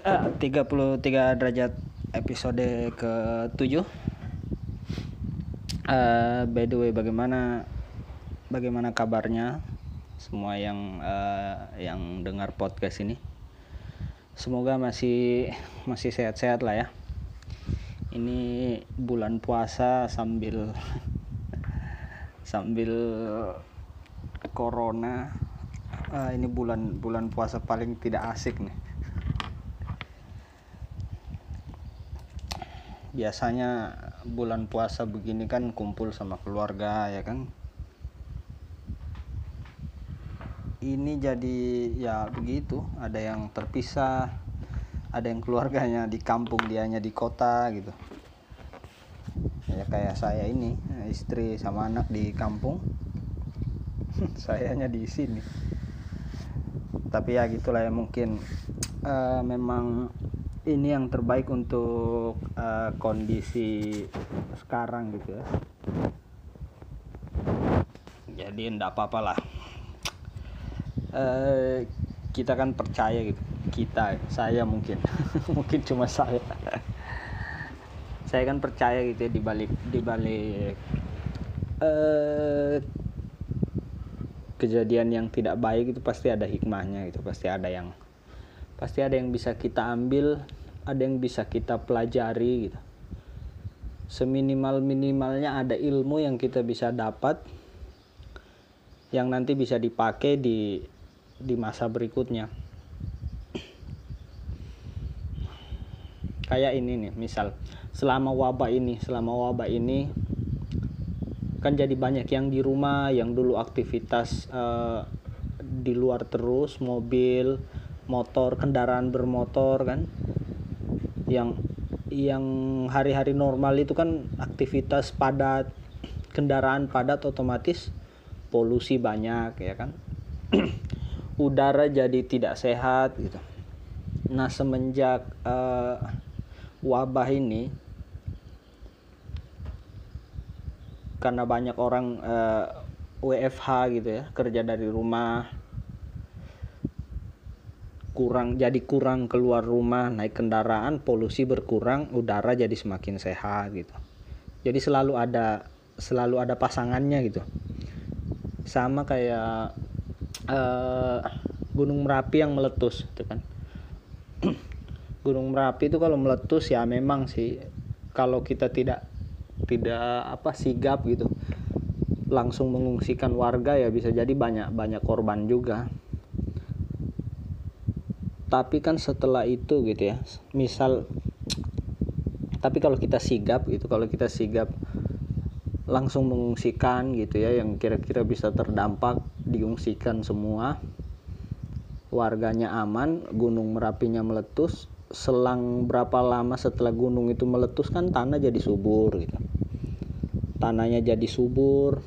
Uh, 33 derajat episode ke-7 uh, By the way bagaimana Bagaimana kabarnya Semua yang uh, Yang dengar podcast ini? Semoga masih Masih sehat-sehat lah ya. Ini bulan puasa Sambil Sambil Corona. Uh, Ini bulan Bulan puasa paling tidak asik nih biasanya bulan puasa begini kan kumpul sama keluarga ya kan? Ini jadi ya begitu. Ada yang terpisah ada yang keluarganya di kampung dianya di kota gitu. Ya kayak saya ini istri sama anak di kampung sayanya di sini. Tapi ya gitulah ya mungkin uh, memang ini yang terbaik untuk uh, kondisi sekarang gitu ya. Jadi enggak apa-apa lah. Uh, kita kan percaya gitu. Kita saya mungkin. Mungkin cuma saya. Saya kan percaya gitu ya di balik di balik uh, kejadian yang tidak baik itu pasti ada hikmahnya gitu. Pasti ada yang pasti ada yang bisa kita ambil ada yang bisa kita pelajari gitu. Seminimal minimalnya ada ilmu yang kita bisa dapat yang nanti bisa dipakai di di masa berikutnya. Kayak ini nih misal selama wabah ini selama wabah ini kan jadi banyak yang di rumah yang dulu aktivitas uh, di luar terus mobil motor kendaraan bermotor kan. Yang yang hari-hari normal itu kan aktivitas padat kendaraan padat otomatis polusi banyak ya kan. Udara jadi tidak sehat gitu. Nah semenjak uh, wabah ini karena banyak orang uh, eh, WFH gitu ya kerja dari rumah kurang jadi kurang keluar rumah naik kendaraan polusi berkurang udara jadi semakin sehat gitu. Jadi selalu ada selalu ada pasangannya gitu. Sama kayak uh, gunung merapi yang meletus gitu kan. Gunung merapi itu kalau meletus ya memang sih kalau kita tidak tidak apa sigap gitu langsung mengungsikan warga ya bisa jadi banyak banyak korban juga tapi kan setelah itu gitu ya misal tapi kalau kita sigap gitu kalau kita sigap langsung mengungsikan gitu ya yang kira-kira bisa terdampak diungsikan semua warganya aman gunung merapinya meletus selang berapa lama setelah gunung itu meletus kan tanah jadi subur gitu. Tanahnya jadi subur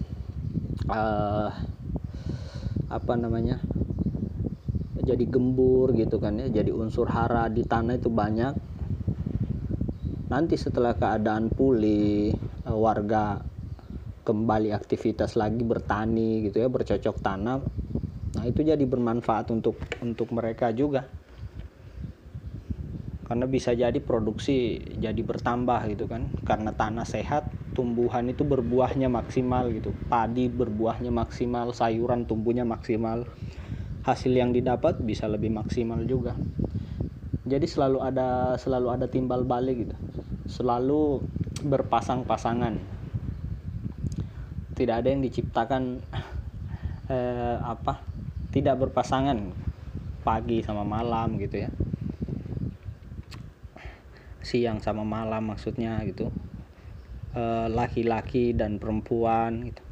uh, apa namanya jadi gembur gitu kan ya jadi unsur hara di tanah itu banyak. Nanti setelah keadaan pulih eh, warga kembali aktivitas lagi bertani gitu ya bercocok tanam nah itu jadi bermanfaat untuk untuk mereka juga. Karena bisa jadi produksi jadi bertambah gitu kan karena tanah sehat tumbuhan itu berbuahnya maksimal gitu padi berbuahnya maksimal sayuran tumbuhnya maksimal hasil yang didapat bisa lebih maksimal juga. Jadi selalu ada selalu ada timbal balik gitu. Selalu berpasang-pasangan. Tidak ada yang diciptakan eh, apa tidak berpasangan pagi sama malam gitu ya. Siang sama malam maksudnya gitu. Eh, laki-laki eh, dan perempuan gitu.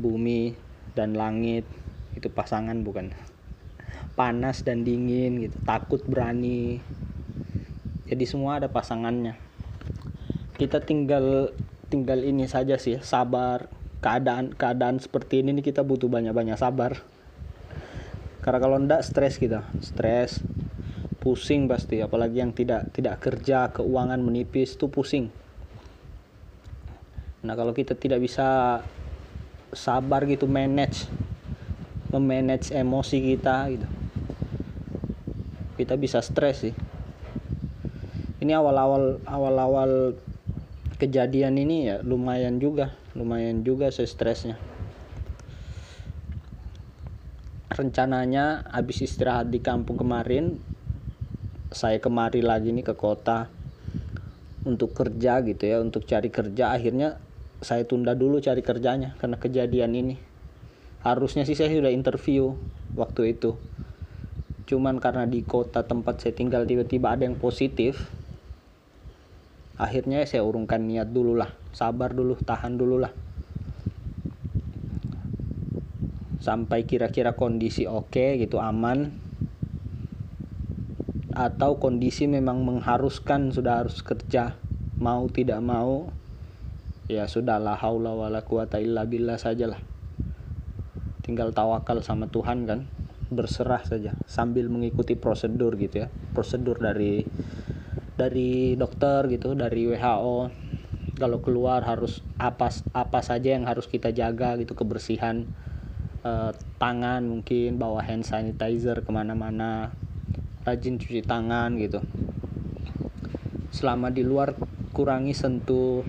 Bumi dan langit itu pasangan bukan. Panas dan dingin gitu takut berani. Jadi semua ada pasangannya. Kita tinggal tinggal ini saja sih sabar. Keadaan keadaan seperti ini kita butuh banyak banyak sabar. Karena kalau ndak stres kita. Stres pusing pasti. Apalagi yang tidak tidak kerja keuangan menipis tuh pusing. Nah kalau kita tidak bisa sabar gitu manage memanage emosi kita gitu. Kita bisa stres sih. Ini awal-awal awal-awal kejadian ini ya lumayan juga lumayan juga saya stresnya. Rencananya habis istirahat di kampung kemarin saya kemari lagi nih ke kota untuk kerja gitu ya untuk cari kerja. Akhirnya saya tunda dulu cari kerjanya karena kejadian ini harusnya sih saya sudah interview waktu itu. Cuman karena di kota tempat saya tinggal tiba-tiba ada yang positif akhirnya saya urungkan niat dulu lah. Sabar dulu tahan dulu lah. Sampai kira-kira kondisi oke okay, gitu aman. Atau kondisi memang mengharuskan sudah harus kerja mau tidak mau ya sudahlah haula wala quwata illa billah sajalah tinggal tawakal sama Tuhan kan berserah saja sambil mengikuti prosedur gitu ya. Prosedur dari dari dokter gitu dari WHO kalau keluar harus apa apa saja yang harus kita jaga gitu kebersihan eh, tangan mungkin bawa hand sanitizer ke mana-mana rajin cuci tangan gitu. Selama di luar kurangi sentuh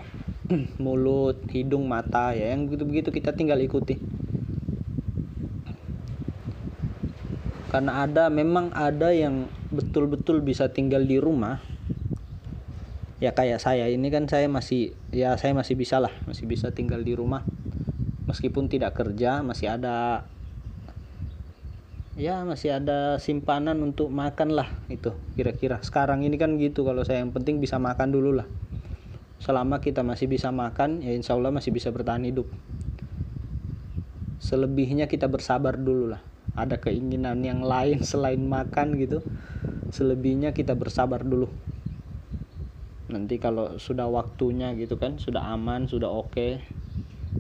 mulut hidung mata ya yang begitu-begitu kita tinggal ikuti karena ada memang ada yang betul-betul bisa tinggal di rumah. Ya kayak saya ini kan saya masih ya saya masih bisa lah masih bisa tinggal di rumah. Meskipun tidak kerja masih ada ya masih ada simpanan untuk makan lah itu kira-kira. Sekarang ini kan gitu kalau saya yang penting bisa makan dulu lah. Selama kita masih bisa makan ya insya Allah masih bisa bertahan hidup. Selebihnya kita bersabar dulu lah ada keinginan yang lain selain makan gitu. Selebihnya kita bersabar dulu. Nanti kalau sudah waktunya gitu kan sudah aman sudah oke okay,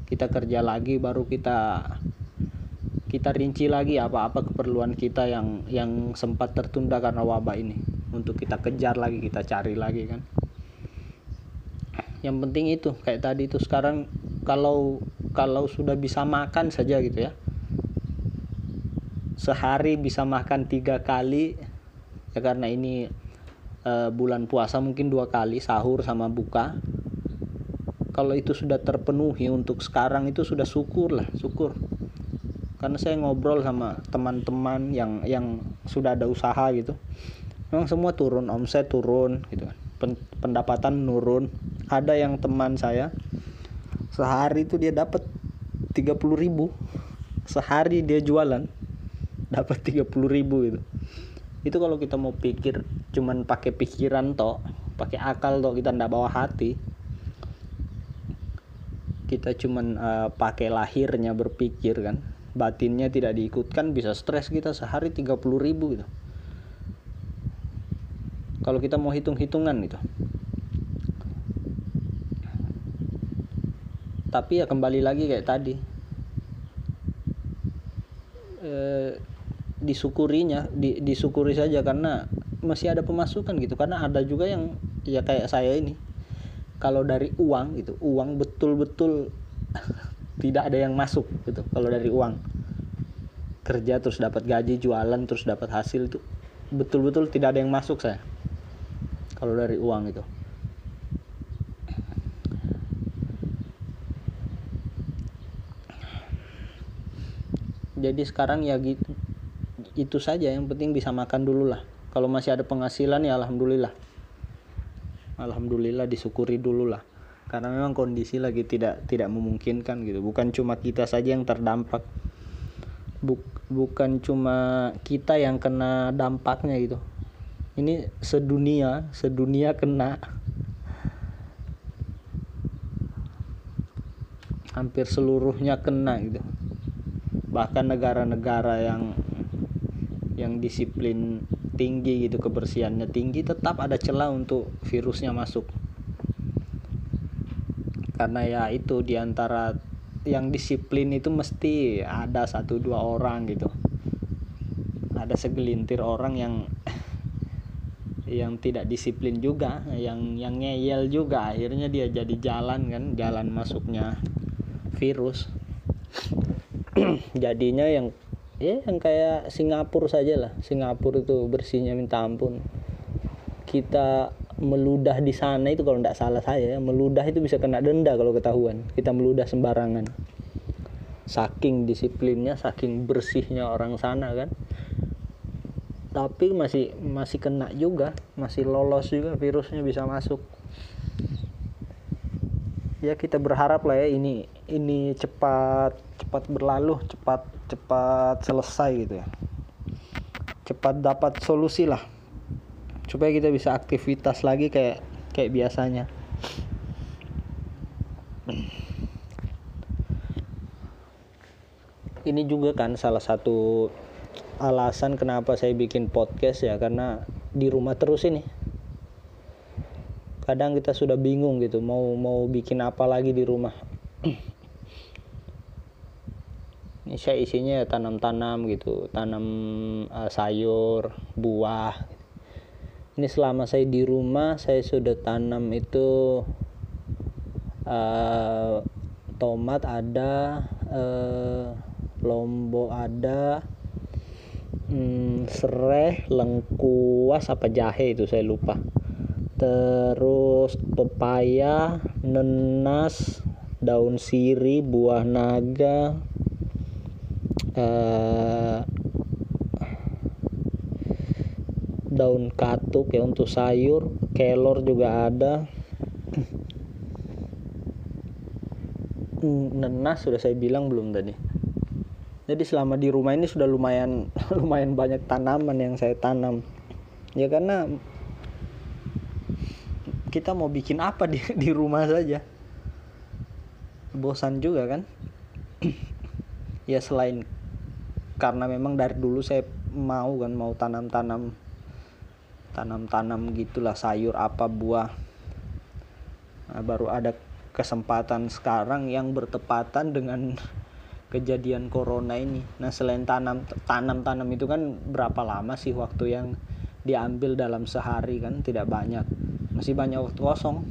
kita kerja lagi baru kita kita rinci lagi apa-apa keperluan kita yang yang sempat tertunda karena wabah ini. Untuk kita kejar lagi kita cari lagi kan. Yang penting itu kayak tadi itu sekarang kalau kalau sudah bisa makan saja gitu ya sehari bisa makan tiga kali ya karena ini uh, bulan puasa mungkin dua kali sahur sama buka. Kalau itu sudah terpenuhi untuk sekarang itu sudah syukur lah syukur. Karena saya ngobrol sama teman-teman yang yang sudah ada usaha gitu. Memang semua turun omset turun gitu kan. Pendapatan menurun. Ada yang teman saya sehari itu dia dapat 30 ribu. Sehari dia jualan dapat 30 ribu itu itu kalau kita mau pikir cuman pakai pikiran toh pakai akal toh kita ndak bawa hati. Kita cuman uh, pakai lahirnya berpikir kan. Batinnya tidak diikutkan bisa stres kita sehari 30 ribu gitu. Kalau kita mau hitung-hitungan gitu. Tapi ya kembali lagi kayak tadi. Eh, disyukurinya di, disyukuri saja karena masih ada pemasukan gitu. Karena ada juga yang ya kayak saya ini kalau dari uang gitu uang betul-betul tidak ada yang masuk gitu kalau dari uang. Kerja terus dapat gaji jualan terus dapat hasil itu betul-betul tidak ada yang masuk saya. Kalau dari uang itu. Jadi sekarang ya gitu itu saja yang penting bisa makan dulu lah. Kalau masih ada penghasilan ya alhamdulillah. Alhamdulillah disyukuri dulu lah. Karena memang kondisi lagi tidak tidak memungkinkan gitu. Bukan cuma kita saja yang terdampak. Buk, bukan cuma kita yang kena dampaknya gitu. Ini sedunia sedunia kena. Hampir seluruhnya kena gitu. Bahkan negara-negara yang yang disiplin tinggi gitu kebersihannya tinggi tetap ada celah untuk virusnya masuk. Karena ya itu di antara yang disiplin itu mesti ada satu dua orang gitu. Ada segelintir orang yang yang tidak disiplin juga yang yang ngeyel juga. Akhirnya dia jadi jalan kan jalan masuknya virus. Jadinya yang ya yang kayak Singapura saja lah. Singapura itu bersihnya minta ampun. Kita meludah di sana itu kalau tidak salah saya meludah itu bisa kena denda kalau ketahuan. Kita meludah sembarangan. Saking disiplinnya saking bersihnya orang sana kan. Tapi masih masih kena juga masih lolos juga virusnya bisa masuk. Ya kita berharap lah ya ini ini cepat cepat berlalu cepat cepat selesai gitu ya. Cepat dapat solusi lah. Supaya kita bisa aktivitas lagi kayak kayak biasanya. Ini juga kan salah satu alasan kenapa saya bikin podcast ya karena di rumah terus ini. Kadang kita sudah bingung gitu mau mau bikin apa lagi di rumah ini saya isinya ya tanam-tanam gitu tanam uh, sayur buah. Ini selama saya di rumah saya sudah tanam itu uh, tomat ada uh, lombok ada hmm, serai lengkuas apa jahe itu saya lupa. Terus pepaya, nenas, daun siri, buah naga, eh, daun katuk ya untuk sayur, kelor juga ada. Nenas sudah saya bilang belum tadi. Jadi selama di rumah ini sudah lumayan lumayan banyak tanaman yang saya tanam. Ya karena kita mau bikin apa di di rumah saja bosan juga kan ya selain karena memang dari dulu saya mau kan mau tanam-tanam tanam-tanam gitulah sayur apa buah. Nah, baru ada kesempatan sekarang yang bertepatan dengan kejadian corona ini. Nah selain tanam tanam tanam itu kan berapa lama sih waktu yang diambil dalam sehari kan? Tidak banyak. Masih banyak waktu kosong.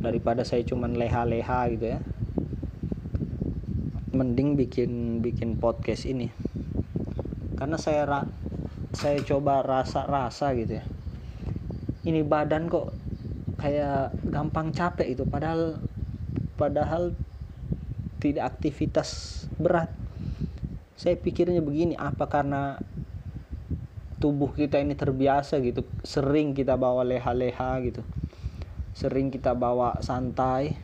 Daripada saya cuman leha-leha gitu ya mending bikin bikin podcast ini. Karena saya ra, saya coba rasa-rasa gitu ya. Ini badan kok kayak gampang capek itu padahal padahal tidak aktivitas berat. Saya pikirnya begini apa karena tubuh kita ini terbiasa gitu? Sering kita bawa leha-leha gitu. Sering kita bawa santai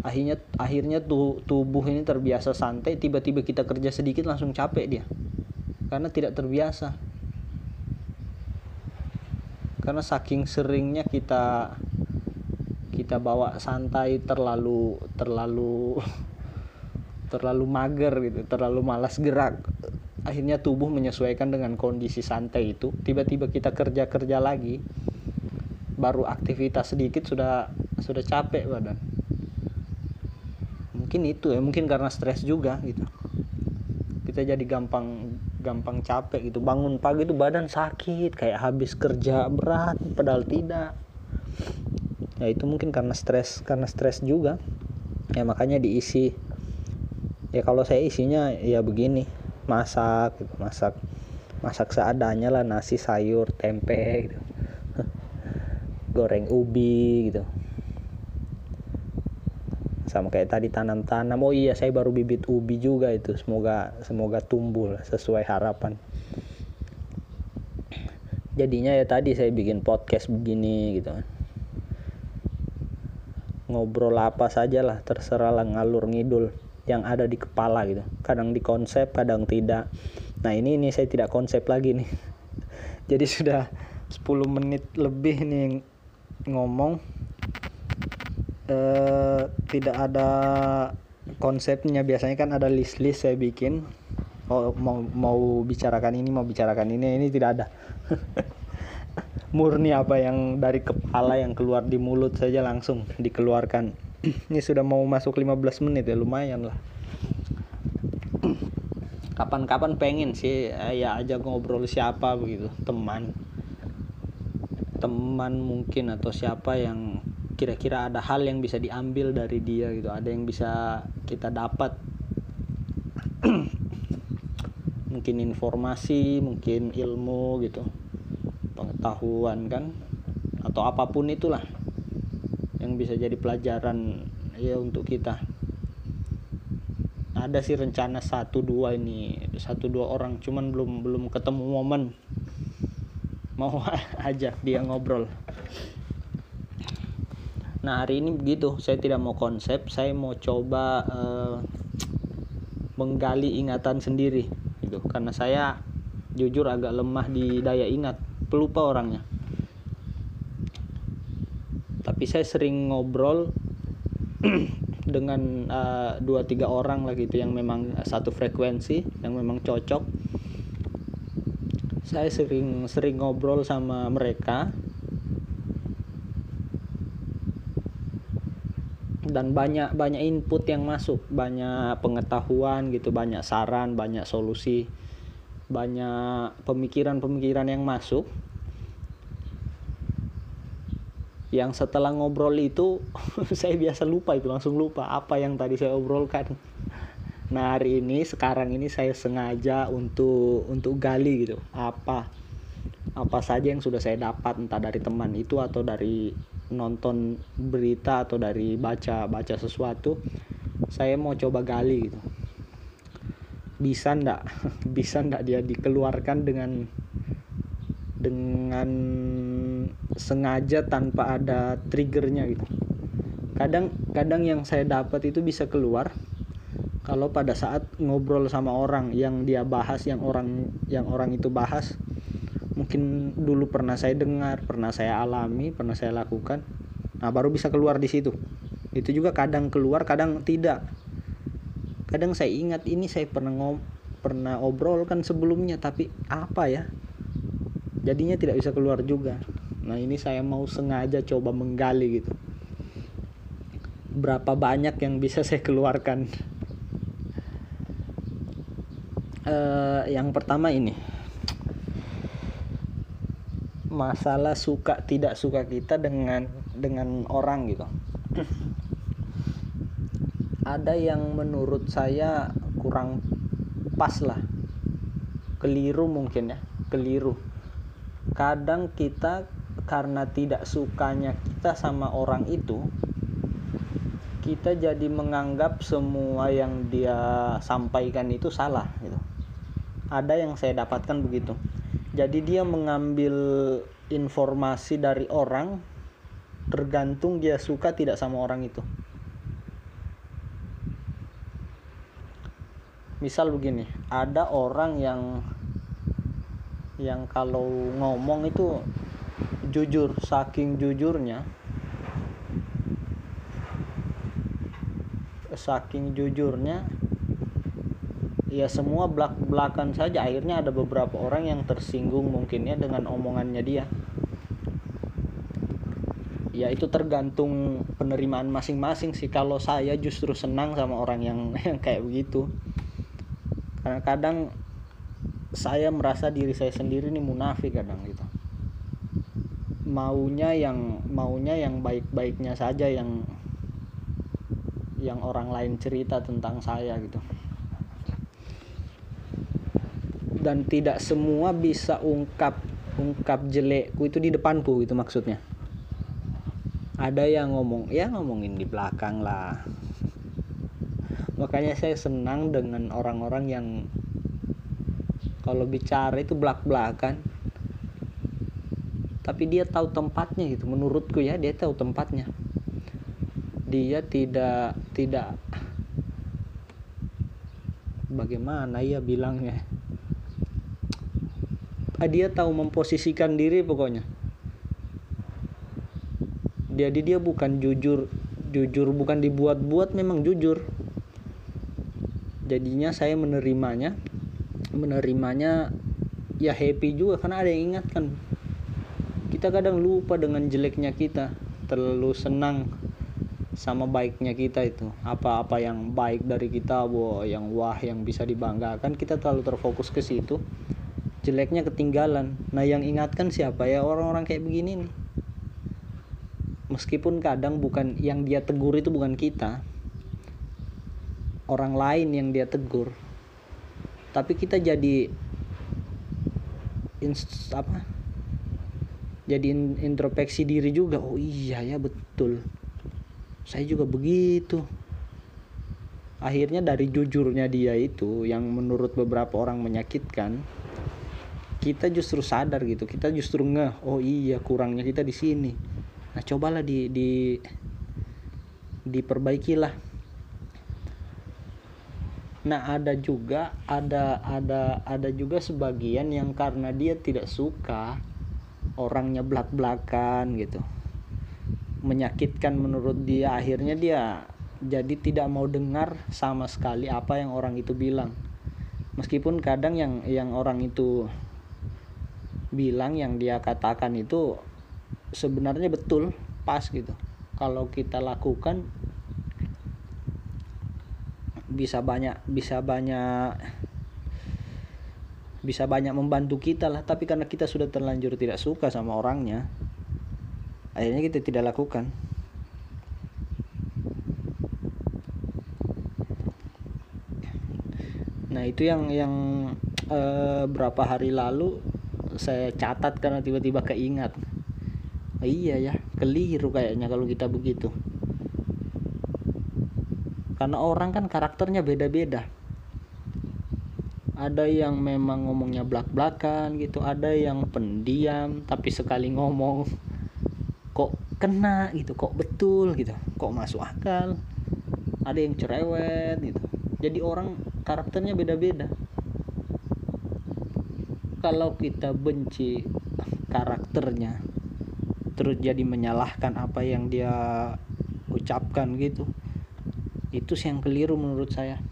akhirnya akhirnya tuh tubuh ini terbiasa santai tiba-tiba kita kerja sedikit langsung capek dia. Karena tidak terbiasa. Karena saking seringnya kita kita bawa santai terlalu terlalu terlalu mager gitu terlalu malas gerak. Akhirnya tubuh menyesuaikan dengan kondisi santai itu. Tiba-tiba kita kerja-kerja lagi baru aktivitas sedikit sudah sudah capek badan mungkin itu ya mungkin karena stres juga gitu. Kita jadi gampang gampang capek gitu. Bangun pagi itu badan sakit kayak habis kerja berat padahal tidak. Ya itu mungkin karena stres karena stres juga. Ya makanya diisi. Ya kalau saya isinya ya begini. Masak gitu masak. Masak seadanya lah nasi sayur tempe gitu. Goreng ubi gitu sama kayak tadi tanam-tanam. Oh iya saya baru bibit ubi juga itu. Semoga semoga tumbuh sesuai harapan. Jadinya ya tadi saya bikin podcast begini gitu. Ngobrol apa saja lah terserah lah ngalur ngidul yang ada di kepala gitu. Kadang di konsep kadang tidak. Nah ini ini saya tidak konsep lagi nih. Jadi sudah 10 menit lebih nih ngomong eh, tidak ada konsepnya. Biasanya kan ada list-list saya bikin. Oh, mau mau bicarakan ini mau bicarakan ini ini tidak ada. Murni apa yang dari kepala yang keluar di mulut saja langsung dikeluarkan. Ini sudah mau masuk 15 menit ya lumayan lah. Kapan-kapan pengen sih eh, ya aja ngobrol siapa begitu. Teman. Teman mungkin atau siapa yang kira-kira ada hal yang bisa diambil dari dia gitu ada yang bisa kita dapat. Mungkin informasi mungkin ilmu gitu pengetahuan kan atau apa pun itulah yang bisa jadi pelajaran ya untuk kita. Ada sih rencana satu dua ini satu dua orang cuman belum belum ketemu momen. Mau ajak dia ngobrol nah hari ini begitu saya tidak mau konsep saya mau coba uh, menggali ingatan sendiri gitu. Karena saya jujur agak lemah di daya ingat pelupa orangnya. Tapi saya sering ngobrol dengan uh, dua tiga orang lah gitu yang memang satu frekuensi yang memang cocok. Saya sering sering ngobrol sama mereka dan banyak banyak input yang masuk. Banyak pengetahuan gitu banyak saran banyak solusi banyak pemikiran-pemikiran yang masuk. Yang setelah ngobrol itu saya biasa lupa itu langsung lupa apa yang tadi saya obrolkan. Nah hari ini sekarang ini saya sengaja untuk untuk gali gitu apa apa saja yang sudah saya dapat entah dari teman itu atau dari nonton berita atau dari baca baca sesuatu saya mau coba gali gitu. Bisa ndak? Bisa ndak dia dikeluarkan dengan dengan sengaja tanpa ada triggernya gitu? Kadang kadang yang saya dapat itu bisa keluar kalau pada saat ngobrol sama orang yang dia bahas yang orang yang orang itu bahas mungkin dulu pernah saya dengar, pernah saya alami, pernah saya lakukan. Nah, baru bisa keluar di situ. Itu juga kadang keluar, kadang tidak. Kadang saya ingat ini saya pernah ngom pernah obrol kan sebelumnya, tapi apa ya? Jadinya tidak bisa keluar juga. Nah, ini saya mau sengaja coba menggali gitu. Berapa banyak yang bisa saya keluarkan? Uh, yang pertama ini masalah suka tidak suka kita dengan dengan orang gitu. Ada yang menurut saya kurang pas lah. Keliru mungkin ya keliru. Kadang kita karena tidak sukanya kita sama orang itu kita jadi menganggap semua yang dia sampaikan itu salah gitu. Ada yang saya dapatkan begitu jadi dia mengambil informasi dari orang tergantung dia suka tidak sama orang itu. Misal begini ada orang yang yang kalau ngomong itu jujur saking jujurnya saking jujurnya ya semua belak belakan saja. Akhirnya ada beberapa orang yang tersinggung mungkinnya dengan omongannya dia. Ya itu tergantung penerimaan masing-masing sih. Kalau saya justru senang sama orang yang yang kayak begitu. Karena kadang saya merasa diri saya sendiri ini munafik kadang gitu. Maunya yang maunya yang baik-baiknya saja yang yang orang lain cerita tentang saya gitu dan tidak semua bisa ungkap ungkap jelekku itu di depanku itu maksudnya. Ada yang ngomong ya ngomongin di belakang lah. Makanya saya senang dengan orang-orang yang kalau bicara itu belak-belakan. Tapi dia tahu tempatnya gitu menurutku ya dia tahu tempatnya. Dia tidak tidak. Bagaimana ya bilangnya dia tahu memposisikan diri pokoknya. Jadi dia bukan jujur jujur bukan dibuat-buat memang jujur. Jadinya saya menerimanya menerimanya ya happy juga karena ada yang ingatkan. Kita kadang lupa dengan jeleknya kita terlalu senang sama baiknya kita itu. Apa-apa yang baik dari kita wow, yang wah yang bisa dibanggakan kita terlalu terfokus ke situ jeleknya ketinggalan. Nah yang ingatkan siapa ya? Orang-orang kayak begini nih. Meskipun kadang bukan yang dia tegur itu bukan kita. Orang lain yang dia tegur. Tapi kita jadi inst apa? Jadi introspeksi diri juga. Oh iya ya betul. Saya juga begitu. Akhirnya dari jujurnya dia itu yang menurut beberapa orang menyakitkan kita justru sadar gitu. Kita justru ngeh oh iya kurangnya kita di sini. Nah cobalah di di diperbaikilah. Nah ada juga ada ada ada juga sebagian yang karena dia tidak suka orangnya belak-belakan gitu. Menyakitkan menurut dia. Akhirnya dia jadi tidak mau dengar sama sekali apa yang orang itu bilang. Meskipun kadang yang yang orang itu bilang yang dia katakan itu sebenarnya betul pas gitu. Kalau kita lakukan bisa banyak bisa banyak bisa banyak membantu kita lah. Tapi karena kita sudah terlanjur tidak suka sama orangnya akhirnya kita tidak lakukan. Nah itu yang yang eh, berapa hari lalu saya catat karena tiba-tiba keingat. Oh, iya ya keliru kayaknya kalau kita begitu. Karena orang kan karakternya beda-beda. Ada yang memang ngomongnya belak-belakan gitu ada yang pendiam tapi sekali ngomong kok kena gitu kok betul gitu kok masuk akal? Ada yang cerewet gitu. Jadi orang karakternya beda-beda kalau kita benci karakternya terus jadi menyalahkan apa yang dia ucapkan gitu itu sih yang keliru menurut saya.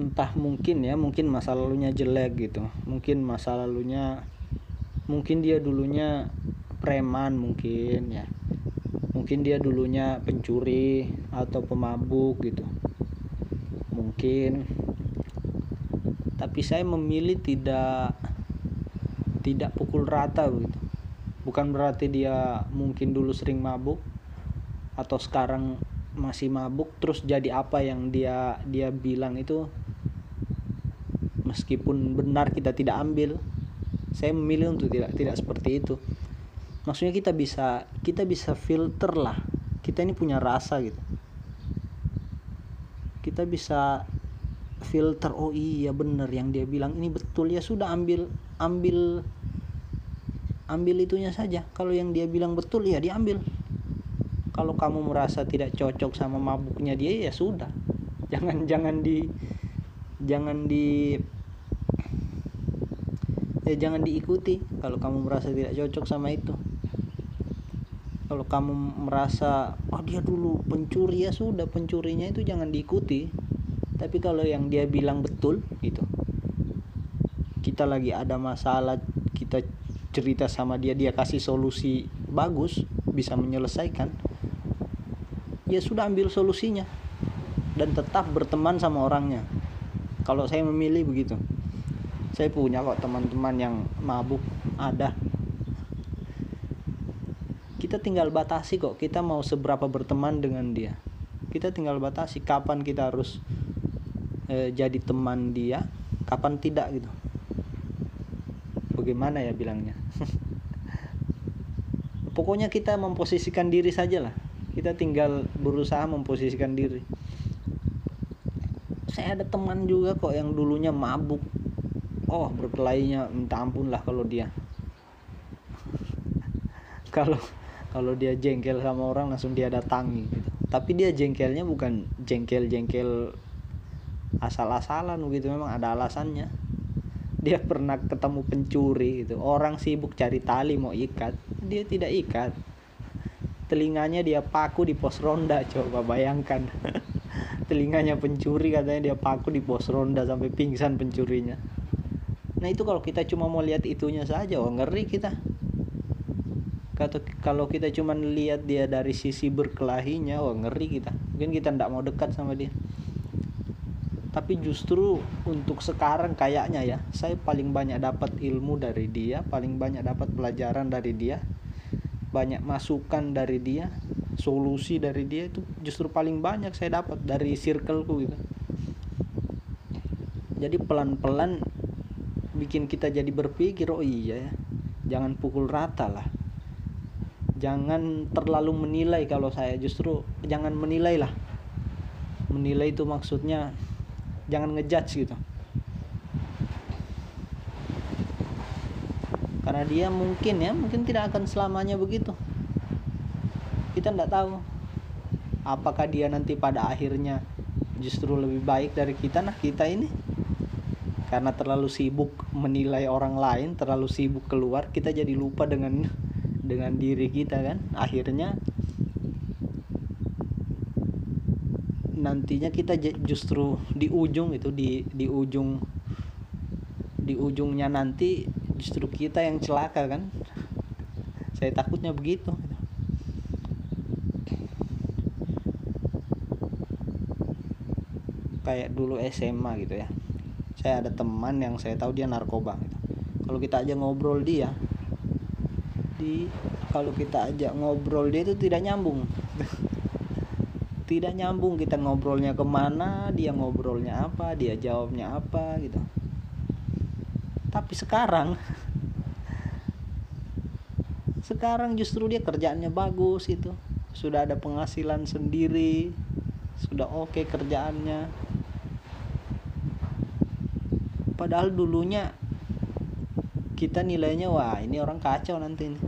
Entah mungkin ya mungkin masa lalunya jelek gitu. Mungkin masa lalunya mungkin dia dulunya preman mungkin ya. Mungkin dia dulunya pencuri atau pemabuk gitu mungkin. Tapi saya memilih tidak tidak pukul rata begitu bukan berarti dia mungkin dulu sering mabuk atau sekarang masih mabuk terus jadi apa yang dia dia bilang itu meskipun benar kita tidak ambil. Saya memilih untuk tidak tidak seperti itu. Maksudnya kita bisa kita bisa filter lah. Kita ini punya rasa gitu kita bisa filter oh iya bener yang dia bilang ini betul ya sudah ambil ambil ambil itunya saja. Kalau yang dia bilang betul ya diambil. Kalau kamu merasa tidak cocok sama mabuknya dia ya sudah. Jangan jangan di jangan di ya jangan diikuti kalau kamu merasa tidak cocok sama itu kalau kamu merasa oh dia dulu pencuri ya sudah pencurinya itu jangan diikuti. Tapi kalau yang dia bilang betul gitu. Kita lagi ada masalah kita cerita sama dia dia kasih solusi bagus bisa menyelesaikan ya sudah ambil solusinya dan tetap berteman sama orangnya. Kalau saya memilih begitu. Saya punya kok teman-teman yang mabuk ada kita tinggal batasi kok. Kita mau seberapa berteman dengan dia. Kita tinggal batasi kapan kita harus e, jadi teman dia kapan tidak gitu. Bagaimana ya bilangnya? Pokoknya kita memposisikan diri saja lah. Kita tinggal berusaha memposisikan diri. Saya ada teman juga kok yang dulunya mabuk. Oh berkelainya minta ampun lah kalau dia. Kalau kalau dia jengkel sama orang langsung dia datangi gitu. Tapi dia jengkelnya bukan jengkel-jengkel asal-asalan gitu. Memang ada alasannya. Dia pernah ketemu pencuri gitu. Orang sibuk cari tali mau ikat dia tidak ikat. Telinganya dia paku di pos ronda coba bayangkan. Telinganya pencuri katanya dia paku di pos ronda sampai pingsan pencurinya. Nah itu kalau kita cuma mau lihat itunya saja oh ngeri kita kata kalau kita cuma lihat dia dari sisi berkelahinya wah ngeri kita. Mungkin kita tidak mau dekat sama dia. Tapi justru untuk sekarang kayaknya ya saya paling banyak dapat ilmu dari dia paling banyak dapat pelajaran dari dia banyak masukan dari dia solusi dari dia itu justru paling banyak saya dapat dari circleku gitu. Jadi pelan-pelan bikin kita jadi berpikir oh iya ya jangan pukul rata lah jangan terlalu menilai kalau saya. Justru jangan menilai lah. Menilai itu maksudnya jangan ngejudge gitu. Karena dia mungkin ya mungkin tidak akan selamanya begitu. Kita tidak tahu. Apakah dia nanti pada akhirnya justru lebih baik dari kita? Nah kita ini karena terlalu sibuk menilai orang lain terlalu sibuk keluar kita jadi lupa dengan dengan diri kita kan. Akhirnya nantinya kita justru di ujung itu di di ujung di ujungnya nanti justru kita yang celaka kan. Saya takutnya begitu. Kayak dulu SMA gitu ya. Saya ada teman yang saya tahu dia narkoba gitu. Kalau kita aja ngobrol dia di kalau kita ajak ngobrol dia itu tidak nyambung. Tidak nyambung kita ngobrolnya ke mana dia ngobrolnya apa dia jawabnya apa gitu. Tapi sekarang sekarang justru dia kerjaannya bagus itu sudah ada penghasilan sendiri sudah oke okay kerjaannya. Padahal dulunya kita nilainya wah ini orang kacau nanti ini.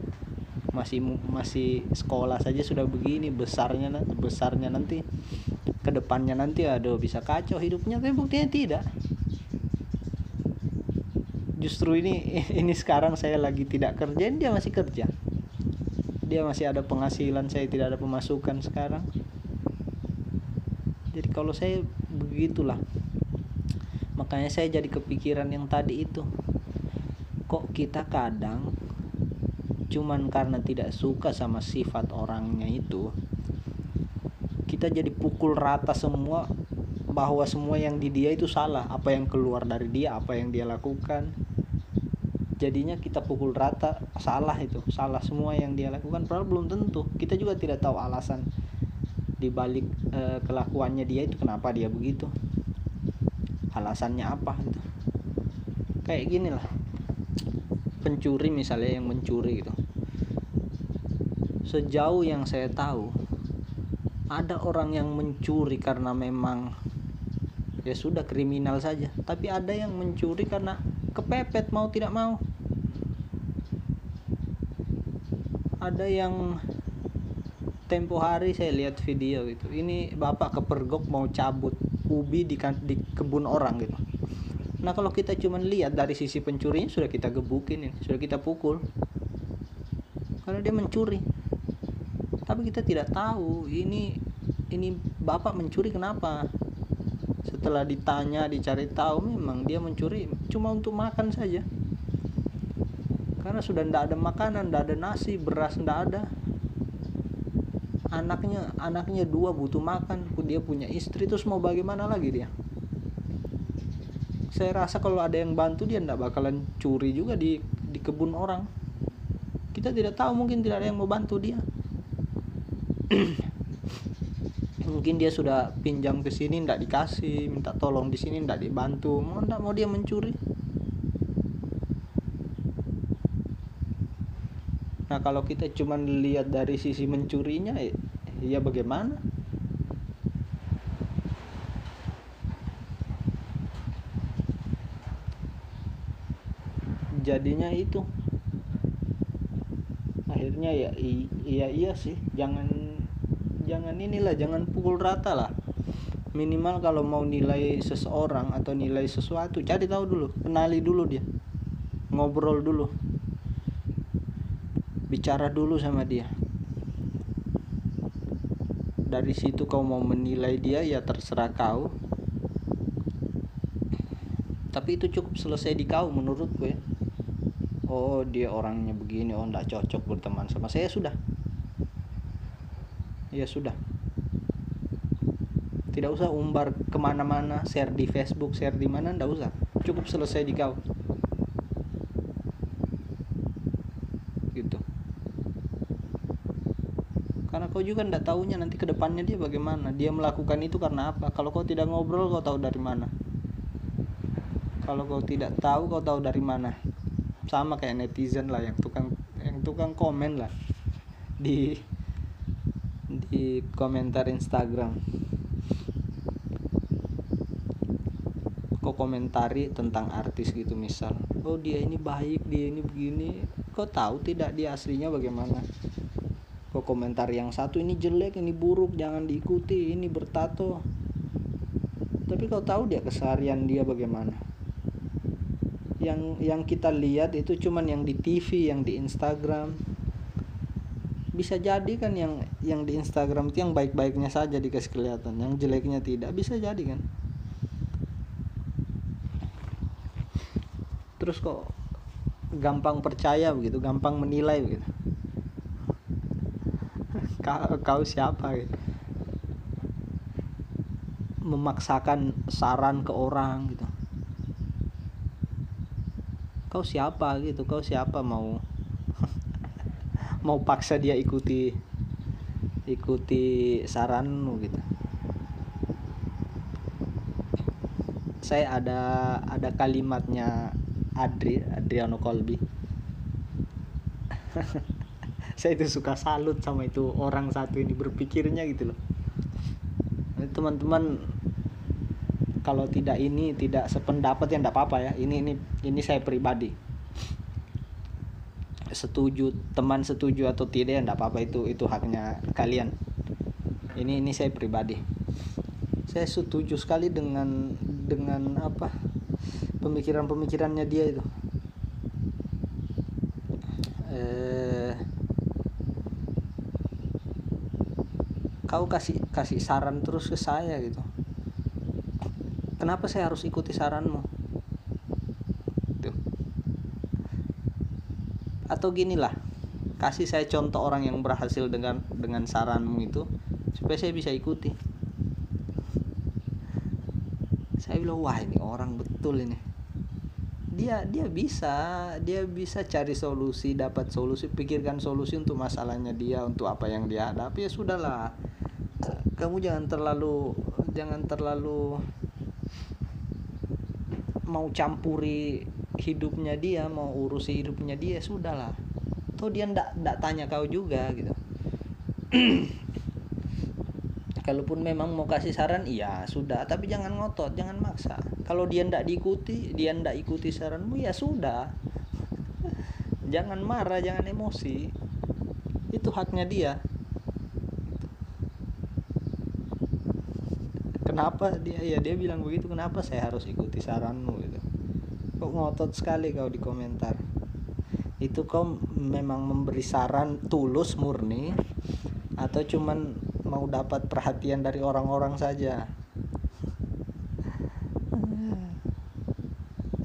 Masih masih sekolah saja sudah begini besarnya besarnya nanti ke depannya nanti aduh bisa kacau hidupnya tapi buktinya tidak. Justru ini ini sekarang saya lagi tidak kerja dia masih kerja. Dia masih ada penghasilan saya tidak ada pemasukan sekarang. Jadi kalau saya begitulah. Makanya saya jadi kepikiran yang tadi itu kok kita kadang cuman karena tidak suka sama sifat orangnya itu kita jadi pukul rata semua bahwa semua yang di dia itu salah. Apa yang keluar dari dia apa yang dia lakukan. Jadinya kita pukul rata salah itu. Salah semua yang dia lakukan. Padahal belum tentu. Kita juga tidak tahu alasan dibalik e, kelakuannya dia itu kenapa dia begitu. Alasannya apa gitu kayak gini lah pencuri misalnya yang mencuri gitu. Sejauh yang saya tahu ada orang yang mencuri karena memang ya sudah kriminal saja tapi ada yang mencuri karena kepepet mau tidak mau. Ada yang tempo hari saya lihat video gitu ini bapak kepergok mau cabut ubi di, kan, di kebun orang gitu nah kalau kita cuma lihat dari sisi pencurinya sudah kita gebukin sudah kita pukul. Karena dia mencuri. Tapi kita tidak tahu ini ini bapak mencuri kenapa. Setelah ditanya dicari tahu memang dia mencuri cuma untuk makan saja. Karena sudah tidak ada makanan tidak ada nasi beras tidak ada. Anaknya anaknya dua butuh makan dia punya istri terus mau bagaimana lagi dia saya rasa kalau ada yang bantu dia tidak bakalan curi juga di di kebun orang. Kita tidak tahu mungkin tidak ada yang mau bantu dia. Mungkin dia sudah pinjam ke sini tidak dikasih minta tolong di sini tidak dibantu. Mau tidak mau dia mencuri. Nah kalau kita cuma lihat dari sisi mencurinya ya, bagaimana jadinya itu. Akhirnya ya iya iya sih. Jangan jangan inilah jangan pukul rata lah. Minimal kalau mau nilai seseorang atau nilai sesuatu cari tahu dulu kenali dulu dia. Ngobrol dulu. Bicara dulu sama dia. Dari situ kau mau menilai dia ya terserah kau. Tapi itu cukup selesai di kau menurutku ya oh dia orangnya begini oh tidak cocok berteman sama saya sudah. Ya sudah. Tidak usah umbar ke mana-mana share di Facebook share di mana tidak usah. Cukup selesai di kau. Gitu. Kau juga ndak tahunya nanti ke depannya dia bagaimana. Dia melakukan itu karena apa? Kalau kau tidak ngobrol kau tahu dari mana. Kalau kau tidak tahu kau tahu dari mana sama kayak netizen lah yang tukang yang tukang komen lah di di komentar Instagram. Kau komentari tentang artis gitu misal oh dia ini baik dia ini begini. Kau tahu tidak dia aslinya bagaimana? Kau komentar yang satu ini jelek ini buruk jangan diikuti ini bertato. Tapi kau tahu dia keseharian dia bagaimana yang yang kita lihat itu cuman yang di TV yang di Instagram. Bisa jadi kan yang yang di Instagram itu yang baik-baiknya saja dikasih kelihatan yang jeleknya tidak bisa jadi kan. Terus kok gampang percaya begitu gampang menilai begitu. Kau, kau siapa gitu. Memaksakan saran ke orang gitu kau siapa gitu? Kau siapa mau? Mau paksa dia ikuti ikuti saranmu gitu. Saya ada ada kalimatnya Adri Adriano Colby. Saya itu suka salut sama itu orang satu ini berpikirnya gitu loh. Teman-teman kalau tidak ini tidak sependapat ya tidak apa-apa ya. Ini ini ini saya pribadi. Setuju teman setuju atau tidak ya tidak apa-apa. Itu itu haknya kalian. Ini ini saya pribadi. Saya setuju sekali dengan dengan apa pemikiran-pemikirannya dia itu. Kau kasih kasih saran terus ke saya gitu kenapa saya harus ikuti saranmu? Tuh. Atau gini lah kasih saya contoh orang yang berhasil dengan dengan saranmu itu supaya saya bisa ikuti. Saya bilang wah ini orang betul ini. Dia dia bisa dia bisa cari solusi dapat solusi pikirkan solusi untuk masalahnya dia untuk apa yang dia hadapi ya sudahlah. Kamu jangan terlalu jangan terlalu mau campuri hidupnya dia mau urusi hidupnya dia sudahlah. Tuh dia ndak ndak tanya kau juga gitu. Kalaupun memang mau kasih saran iya sudah. Tapi jangan ngotot jangan maksa. Kalau dia ndak diikuti dia ndak ikuti saranmu ya sudah. Jangan marah jangan emosi. Itu haknya dia kenapa dia ya dia bilang begitu kenapa saya harus ikuti saranmu gitu. Kok ngotot sekali kau di komentar itu kau memang memberi saran tulus murni atau cuman mau dapat perhatian dari orang-orang saja?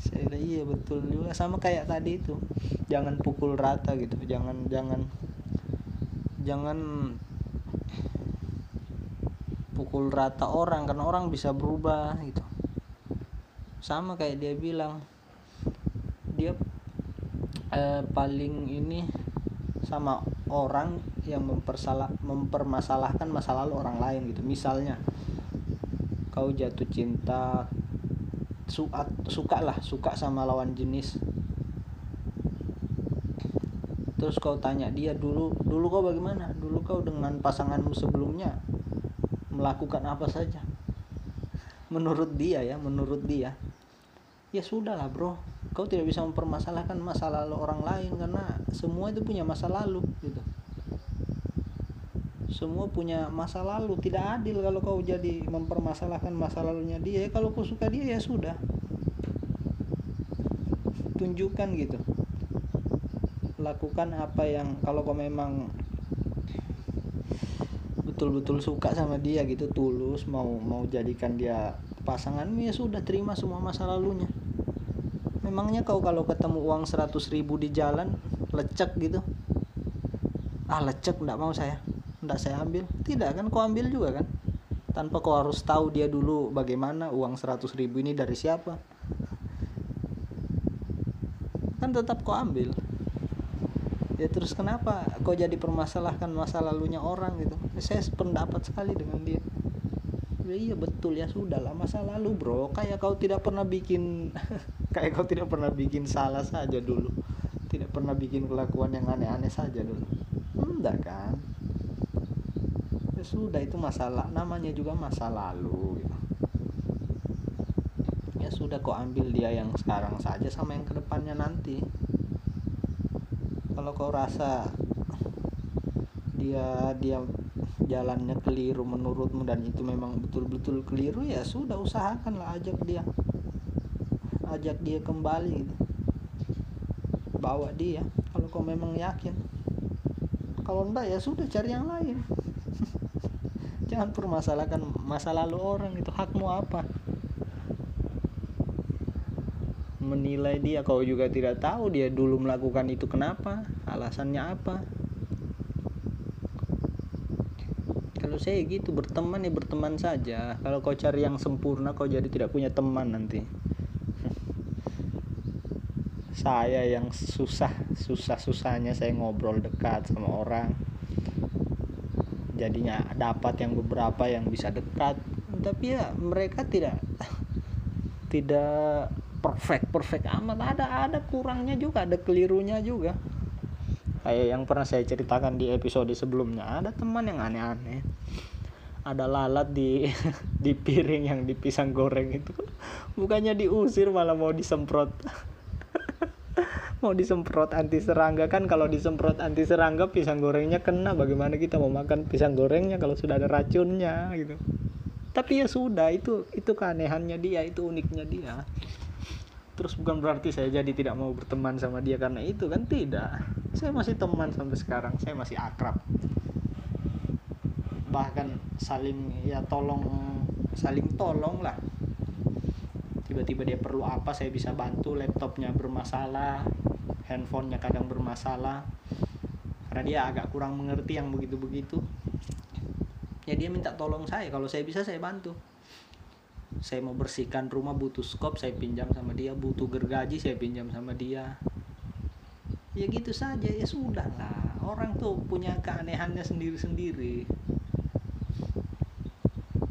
Saya iya betul juga. Sama kayak tadi itu. Jangan pukul rata gitu. Jangan jangan jangan rata orang karena orang bisa berubah gitu. Sama kayak dia bilang dia eh, paling ini sama orang yang mempersalah mempermasalahkan masa lalu orang lain gitu. Misalnya kau jatuh cinta suka suka lah suka sama lawan jenis. Terus kau tanya dia dulu dulu kau bagaimana? Dulu kau dengan pasanganmu sebelumnya melakukan apa saja. Menurut dia ya menurut dia ya sudahlah bro. Kau tidak bisa mempermasalahkan masa lalu orang lain karena semua itu punya masa lalu gitu. Semua punya masa lalu. Tidak adil kalau kau jadi mempermasalahkan masa lalunya dia. Kalau kau suka dia ya sudah. Tunjukkan gitu. Lakukan apa yang kalau kau memang betul-betul suka sama dia gitu tulus mau mau jadikan dia pasangan ya sudah terima semua masa lalunya. Memangnya kau kalau ketemu uang 100 ribu di jalan lecek gitu? Ah lecek enggak mau saya. Enggak saya ambil. Tidak kan kau ambil juga kan? Tanpa kau harus tahu dia dulu bagaimana uang 100 ribu ini dari siapa. Kan tetap kau ambil ya terus kenapa kau jadi permasalahkan masa lalunya orang gitu? Saya sependapat sekali dengan dia. Ya, iya betul. Ya sudah lah masa lalu bro. Kayak kau tidak pernah bikin kayak kau tidak pernah bikin salah saja dulu. Tidak pernah bikin kelakuan yang aneh-aneh saja dulu. Enggak kan? Ya sudah itu masalah. Namanya juga masa lalu gitu. ya sudah kau ambil dia yang sekarang saja sama yang ke depannya nanti kalau kau rasa dia dia jalannya keliru menurutmu dan itu memang betul-betul keliru ya sudah usahakanlah ajak dia. Ajak dia kembali. Bawa dia kalau kau memang yakin. Kalau enggak ya sudah cari yang lain. Jangan permasalahkan masa lalu orang itu hakmu apa menilai dia. Kau juga tidak tahu dia dulu melakukan itu kenapa alasannya apa. Kalau saya gitu berteman ya berteman saja. Kalau kau cari yang sempurna kau jadi tidak punya teman nanti. Saya yang susah susah susahnya saya ngobrol dekat sama orang. Jadinya dapat yang beberapa yang bisa dekat. Tapi ya mereka tidak tidak perfect perfect amat. Ada ada kurangnya juga ada kelirunya juga. Kayak yang pernah saya ceritakan di episode sebelumnya ada teman yang aneh-aneh. Ada lalat di di piring yang di pisang goreng itu. Bukannya diusir malah mau disemprot. Mau disemprot anti serangga. Kan kalau disemprot anti serangga pisang gorengnya kena. Bagaimana kita mau makan pisang gorengnya kalau sudah ada racunnya gitu. Tapi ya sudah itu itu keanehannya dia itu uniknya dia terus bukan berarti saya jadi tidak mau berteman sama dia karena itu kan? Tidak. Saya masih teman sampai sekarang. Saya masih akrab. Bahkan saling ya tolong saling tolong lah. Tiba-tiba dia perlu apa saya bisa bantu. Laptopnya bermasalah handphonenya kadang bermasalah. Karena dia agak kurang mengerti yang begitu-begitu. Ya dia minta tolong saya. Kalau saya bisa saya bantu saya mau bersihkan rumah butuh skop saya pinjam sama dia. Butuh gergaji saya pinjam sama dia. Ya gitu saja ya sudah lah. Orang tuh punya keanehannya sendiri-sendiri.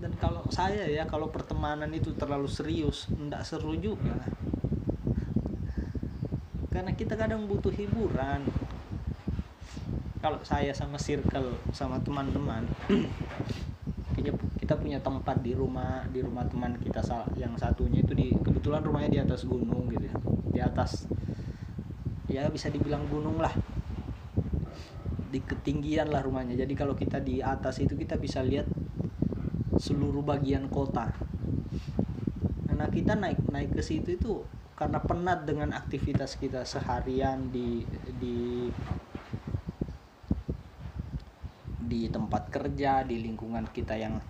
Dan kalau saya ya kalau pertemanan itu terlalu serius enggak seru juga. Karena kita kadang butuh hiburan. Kalau saya sama circle sama teman-teman kita punya tempat di rumah di rumah teman kita yang satunya itu di kebetulan rumahnya di atas gunung gitu ya. Di atas ya bisa dibilang gunung lah. Di ketinggian lah rumahnya. Jadi kalau kita di atas itu kita bisa lihat seluruh bagian kota. Karena kita naik naik ke situ itu karena penat dengan aktivitas kita seharian di di di tempat kerja di lingkungan kita yang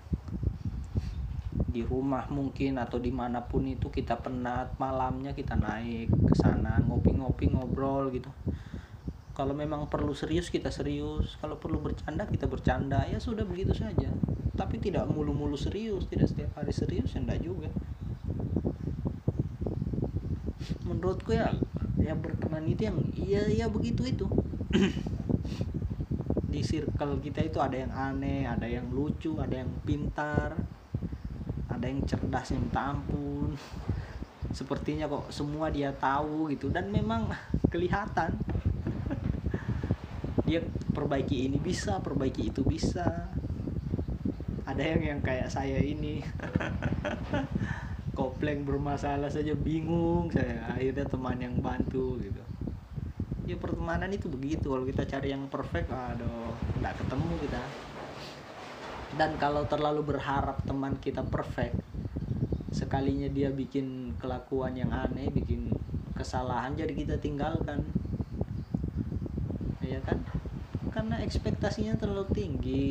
di rumah mungkin atau di mana pun itu kita penat malamnya kita naik ke sana ngopi-ngopi ngobrol gitu. Kalau memang perlu serius kita serius. Kalau perlu bercanda kita bercanda. Ya sudah begitu saja. Tapi tidak mulu-mulu serius tidak setiap hari serius ya enggak juga. Menurutku ya ya berteman itu yang iya iya begitu itu. Di circle kita itu ada yang aneh ada yang lucu ada yang pintar ada yang cerdas yang minta sepertinya kok semua dia tahu gitu. Dan memang kelihatan. Dia perbaiki ini bisa perbaiki itu bisa. Ada yang yang kayak saya ini. Kopleng bermasalah saja bingung. Saya akhirnya teman yang bantu gitu. Ya pertemanan itu begitu. Kalau kita cari yang perfect aduh nggak ketemu kita dan kalau terlalu berharap teman kita perfect sekalinya dia bikin kelakuan yang aneh bikin kesalahan jadi kita tinggalkan. Ya kan? Karena ekspektasinya terlalu tinggi.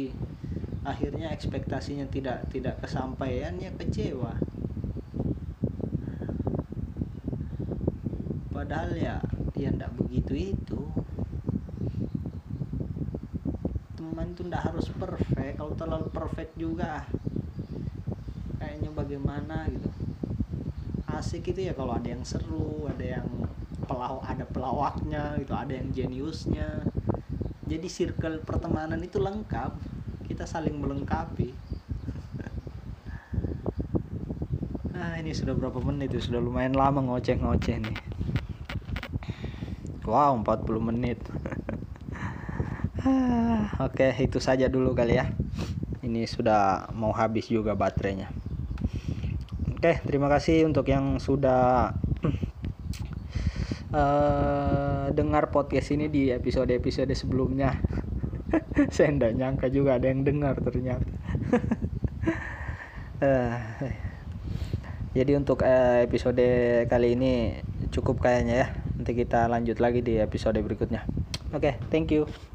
Akhirnya ekspektasinya tidak tidak kesampaian ya kecewa. Padahal ya ya ndak begitu itu itu ndak harus perfect. Kalau terlalu perfect juga kayaknya bagaimana gitu. Asik itu ya kalau ada yang seru ada yang pelau ada pelawaknya gitu ada yang jeniusnya. Jadi circle pertemanan itu lengkap kita saling melengkapi. Nah ini sudah berapa menit itu sudah lumayan lama ngoceh-ngoceh nih. Wow 40 menit oke itu saja dulu kali ya. Ini sudah mau habis juga baterainya. Oke terima kasih untuk yang sudah uh, dengar podcast ini di episode-episode sebelumnya. Saya tidak nyangka juga ada yang dengar ternyata. Uh, jadi untuk uh, episode kali ini cukup kayaknya ya. Nanti kita lanjut lagi di episode berikutnya. Oke okay, thank you